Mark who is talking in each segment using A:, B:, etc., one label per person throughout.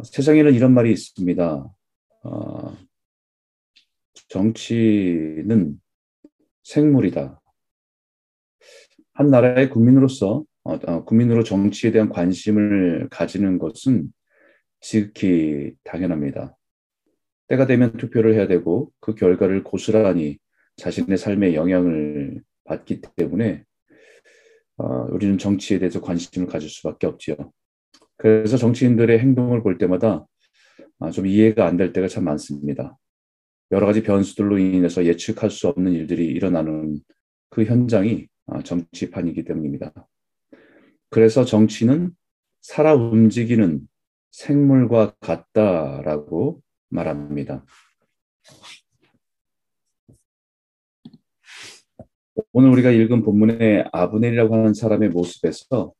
A: 어, 세상에는 이런 말이 있습니다. 어, 정치는 생물이다. 한 나라의 국민으로서 어, 어, 국민으로 정치에 대한 관심을 가지는 것은 지극히 당연합니다. 때가 되면 투표를 해야 되고 그 결과를 고스란히 자신의 삶에 영향을 받기 때문에 어, 우리는 정치에 대해서 관심을 가질 수밖에 없지요. 그래서 정치인들의 행동을 볼 때마다 아, 좀 이해가 안 될 때가 참 많습니다. 여러 가지 변수들로 인해서 예측할 수 없는 일들이 일어나는 그 현장이 아, 정치판이기 때문입니다. 그래서 정치는 살아 움직이는 생물과 같다라고 말합니다. 오늘 우리가 읽은 본문의 아브넬이라고 하는 사람의 모습에서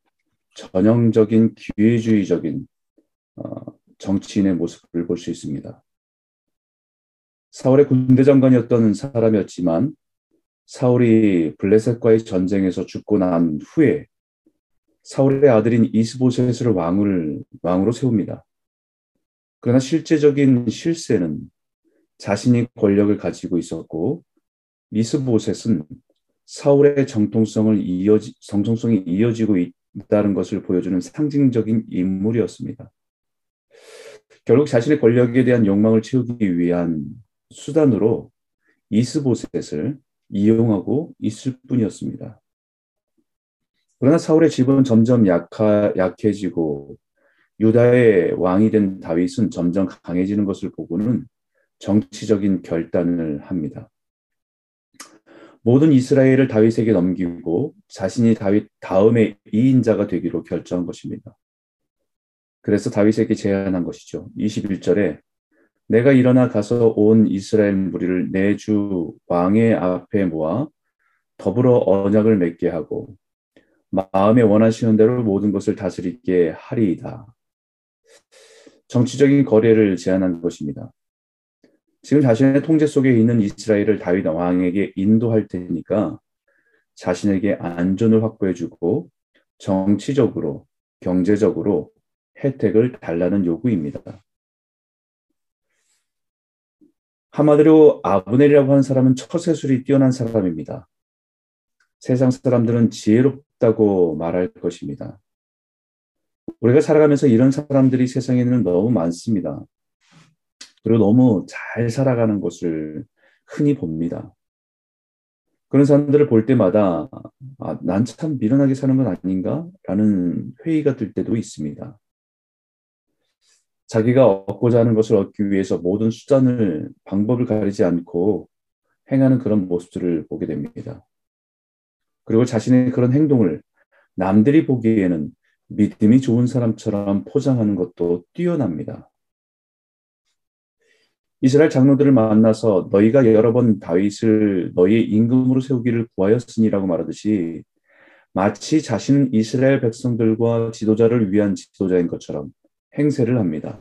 A: 전형적인 기회주의적인 어, 정치인의 모습을 볼 수 있습니다. 사울의 군대 장관이었던 사람이었지만 사울이 블레셋과의 전쟁에서 죽고 난 후에 사울의 아들인 이스보셋을 왕을 왕으로 세웁니다. 그러나 실제적인 실세는 자신이 권력을 가지고 있었고 이스보셋은 사울의 정통성을 이어지 정통성이 이어지고 있 다는 것을 보여주는 상징적인 인물이었습니다. 결국 자신의 권력에 대한 욕망을 채우기 위한 수단으로 이스보셋을 이용하고 있을 뿐이었습니다. 그러나 사울의 집은 점점 약하, 약해지고 유다의 왕이 된 다윗은 점점 강해지는 것을 보고는 정치적인 결단을 합니다. 모든 이스라엘을 다윗에게 넘기고 자신이 다윗 다음의 이인자가 되기로 결정한 것입니다. 그래서 다윗에게 제안한 것이죠. 21절에 내가 일어나 가서 온 이스라엘 무리를 내 주 왕의 앞에 모아 더불어 언약을 맺게 하고 마음에 원하시는 대로 모든 것을 다스리게 하리이다. 정치적인 거래를 제안한 것입니다. 지금 자신의 통제 속에 있는 이스라엘을 다윗 왕에게 인도할 테니까 자신에게 안전을 확보해주고 정치적으로, 경제적으로 혜택을 달라는 요구입니다. 한마디로 아브넬이라고 하는 사람은 처세술이 뛰어난 사람입니다. 세상 사람들은 지혜롭다고 말할 것입니다. 우리가 살아가면서 이런 사람들이 세상에는 너무 많습니다. 그리고 너무 잘 살아가는 것을 흔히 봅니다. 그런 사람들을 볼 때마다 아, 난 참 미련하게 사는 건 아닌가? 라는 회의가 들 때도 있습니다. 자기가 얻고자 하는 것을 얻기 위해서 모든 수단을 방법을 가리지 않고 행하는 그런 모습들을 보게 됩니다. 그리고 자신의 그런 행동을 남들이 보기에는 믿음이 좋은 사람처럼 포장하는 것도 뛰어납니다. 이스라엘 장로들을 만나서 너희가 여러 번 다윗을 너희의 임금으로 세우기를 구하였으니라고 말하듯이 마치 자신은 이스라엘 백성들과 지도자를 위한 지도자인 것처럼 행세를 합니다.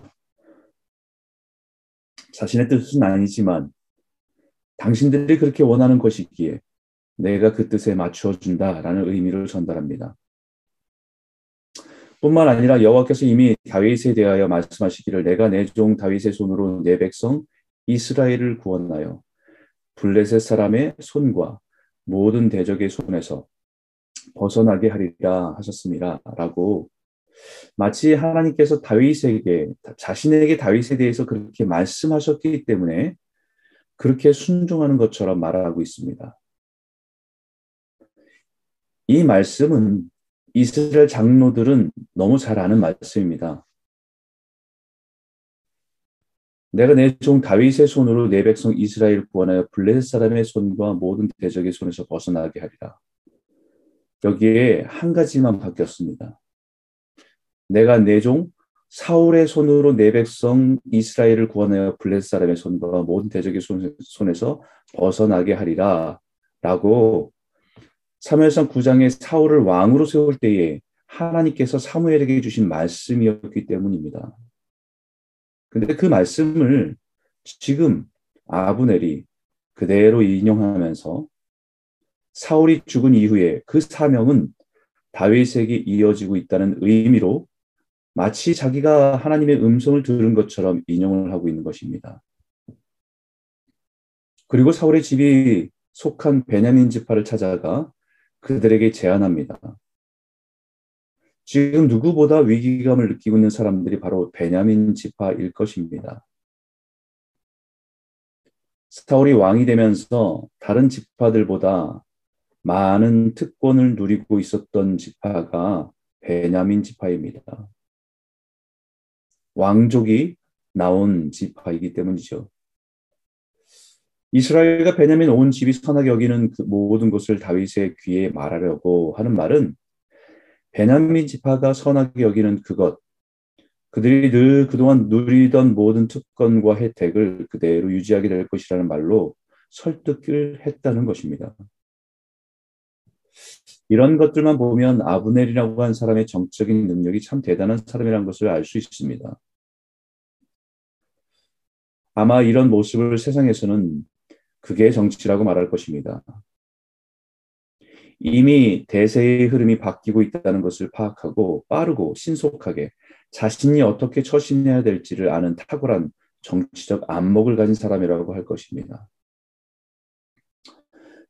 A: 자신의 뜻은 아니지만 당신들이 그렇게 원하는 것이기에 내가 그 뜻에 맞추어 준다라는 의미를 전달합니다. 뿐만 아니라 여호와께서 이미 다윗에 대하여 말씀하시기를 내가 내 종 다윗의 손으로 내 백성 이스라엘을 구원하여 블레셋 사람의 손과 모든 대적의 손에서 벗어나게 하리라 하셨습니다. 라고 마치 하나님께서 다윗에게 자신에게 다윗에 대해서 그렇게 말씀하셨기 때문에 그렇게 순종하는 것처럼 말하고 있습니다. 이 말씀은 이스라엘 장로들은 너무 잘 아는 말씀입니다. 내가 내 종 다윗의 손으로 내 백성 이스라엘 구원하여 블레셋 사람의 손과 모든 대적의 손에서 벗어나게 하리라. 여기에 한 가지만 바뀌었습니다. 내가 내 종 사울의 손으로 내 백성 이스라엘을 구원하여 블레셋 사람의 손과 모든 대적의 손에서 벗어나게 하리라 라고 사무엘상 9장에 사울을 왕으로 세울 때에 하나님께서 사무엘에게 주신 말씀이었기 때문입니다. 근데 그 말씀을 지금 아브넬이 그대로 인용하면서 사울이 죽은 이후에 그 사명은 다윗에게 이어지고 있다는 의미로 마치 자기가 하나님의 음성을 들은 것처럼 인용을 하고 있는 것입니다. 그리고 사울의 집이 속한 베냐민 지파를 찾아가 그들에게 제안합니다. 지금 누구보다 위기감을 느끼고 있는 사람들이 바로 베냐민 지파일 것입니다. 사울이 왕이 되면서 다른 지파들보다 많은 특권을 누리고 있었던 지파가 베냐민 지파입니다. 왕족이 나온 지파이기 때문이죠. 이스라엘과 베냐민 온 집이 선하게 여기는 그 모든 것을 다윗의 귀에 말하려고 하는 말은 베냐민 지파가 선하게 여기는 그것, 그들이 늘 그동안 누리던 모든 특권과 혜택을 그대로 유지하게 될 것이라는 말로 설득을 했다는 것입니다. 이런 것들만 보면 아브넬이라고 한 사람의 정적인 능력이 참 대단한 사람이라는 것을 알 수 있습니다. 아마 이런 모습을 세상에서는 그게 정치라고 말할 것입니다. 이미 대세의 흐름이 바뀌고 있다는 것을 파악하고 빠르고 신속하게 자신이 어떻게 처신해야 될지를 아는 탁월한 정치적 안목을 가진 사람이라고 할 것입니다.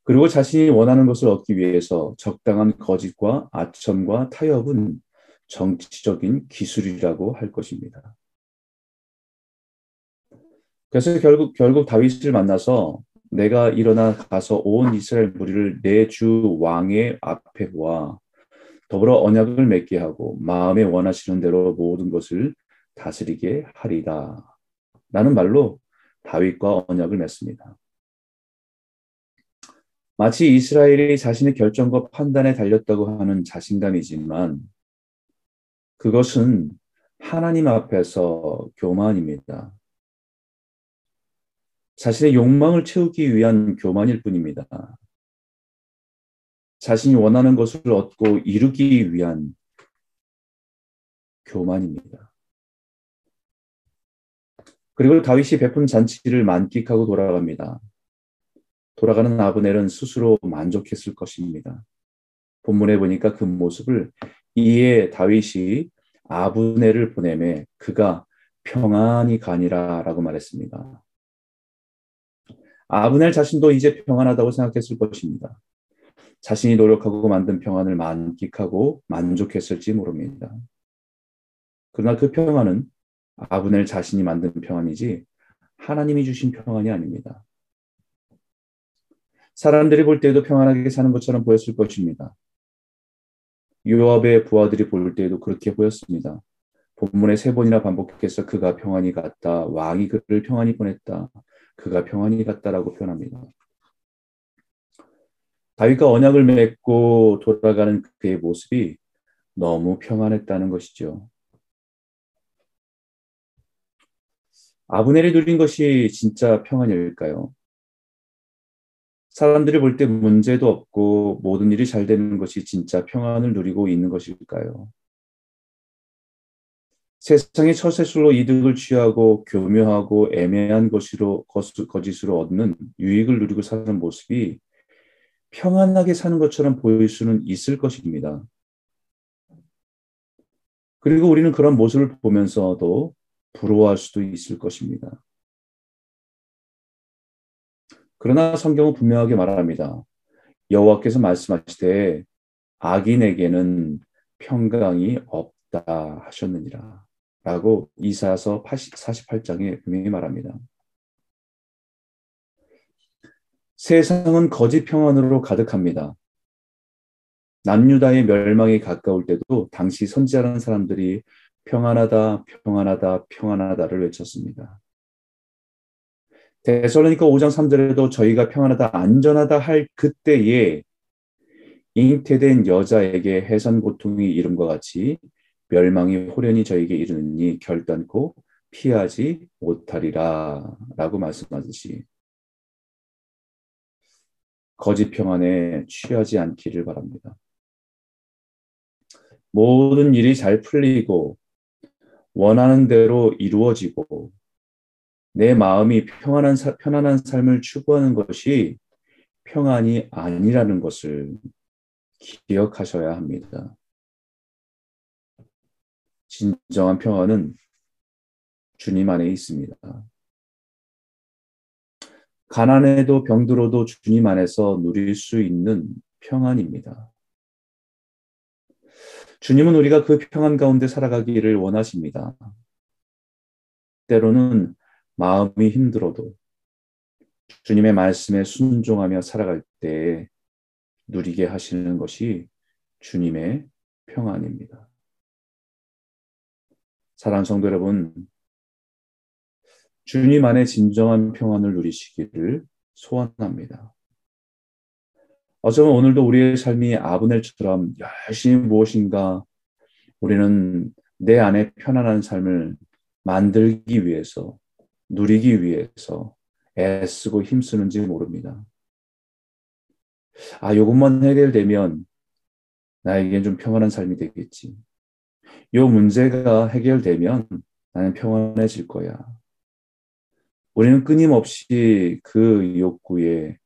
A: 그리고 자신이 원하는 것을 얻기 위해서 적당한 거짓과 아첨과 타협은 정치적인 기술이라고 할 것입니다. 그래서 결국 결국 다윗을 만나서 내가 일어나 가서 온 이스라엘 무리를 내 주 왕의 앞에 보아 더불어 언약을 맺게 하고 마음에 원하시는 대로 모든 것을 다스리게 하리다. 라는 말로 다윗과 언약을 맺습니다. 마치 이스라엘이 자신의 결정과 판단에 달렸다고 하는 자신감이지만 그것은 하나님 앞에서 교만입니다. 자신의 욕망을 채우기 위한 교만일 뿐입니다. 자신이 원하는 것을 얻고 이루기 위한 교만입니다. 그리고 다윗이 베푼 잔치를 만끽하고 돌아갑니다. 돌아가는 아브넬은 스스로 만족했을 것입니다. 본문에 보니까 그 모습을 이에 다윗이 아브넬을 보내매 그가 평안히 가니라라고 말했습니다. 아브넬 자신도 이제 평안하다고 생각했을 것입니다. 자신이 노력하고 만든 평안을 만끽하고 만족했을지 모릅니다. 그러나 그 평안은 아브넬 자신이 만든 평안이지 하나님이 주신 평안이 아닙니다. 사람들이 볼 때에도 평안하게 사는 것처럼 보였을 것입니다. 요압의 부하들이 볼 때에도 그렇게 보였습니다. 본문에 세 번이나 반복해서 그가 평안히 갔다, 왕이 그를 평안히 보냈다, 그가 평안히 갔다라고 표현합니다. 다윗과 언약을 맺고 돌아가는 그의 모습이 너무 평안했다는 것이죠. 아브넬이 누린 것이 진짜 평안일까요? 사람들이 볼 때 문제도 없고 모든 일이 잘 되는 것이 진짜 평안을 누리고 있는 것일까요? 세상의 처세술로 이득을 취하고 교묘하고 애매한 것으로 거짓으로 얻는 유익을 누리고 사는 모습이 평안하게 사는 것처럼 보일 수는 있을 것입니다. 그리고 우리는 그런 모습을 보면서도 부러워할 수도 있을 것입니다. 그러나 성경은 분명하게 말합니다. 여호와께서 말씀하시되 악인에게는 평강이 없다 하셨느니라. 라고 이사서 48장에 분명히 말합니다. 세상은 거짓 평안으로 가득합니다. 남유다의 멸망이 가까울 때도 당시 선지자라는 사람들이 평안하다, 평안하다, 평안하다를 외쳤습니다. 데살로니가 5장 3절에도 저희가 평안하다, 안전하다 할 그때에 잉태된 여자에게 해산 고통이 이름과 같이 멸망이 호련히 저에게 이르느니 결단코 피하지 못하리라 라고 말씀하듯이 거짓 평안에 취하지 않기를 바랍니다. 모든 일이 잘 풀리고 원하는 대로 이루어지고 내 마음이 평안한 편안한 삶을 추구하는 것이 평안이 아니라는 것을 기억하셔야 합니다. 진정한 평안은 주님 안에 있습니다. 가난해도 병들어도 주님 안에서 누릴 수 있는 평안입니다. 주님은 우리가 그 평안 가운데 살아가기를 원하십니다. 때로는 마음이 힘들어도 주님의 말씀에 순종하며 살아갈 때 누리게 하시는 것이 주님의 평안입니다. 사랑 성도 여러분, 주님 안에 진정한 평안을 누리시기를 소원합니다. 어쩌면 오늘도 우리의 삶이 아브넬처럼 열심히 무엇인가 우리는 내 안에 편안한 삶을 만들기 위해서, 누리기 위해서 애쓰고 힘쓰는지 모릅니다. 아, 요것만 해결되면 나에겐 좀 평안한 삶이 되겠지. 요 문제가 해결되면 나는 평안해질 거야. 우리는 끊임없이 그 욕구에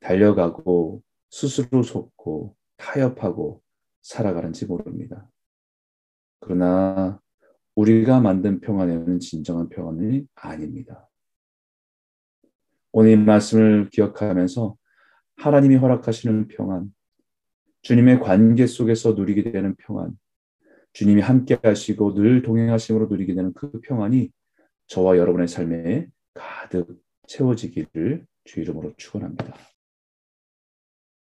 A: 달려가고 스스로 속고 타협하고 살아가는지 모릅니다. 그러나 우리가 만든 평안에는 진정한 평안이 아닙니다. 오늘 말씀을 기억하면서 하나님이 허락하시는 평안, 주님의 관계 속에서 누리게 되는 평안, 주님이 함께 하시고 늘 동행하심으로 누리게 되는 그 평안이 저와 여러분의 삶에 가득 채워지기를 주 이름으로 축원합니다.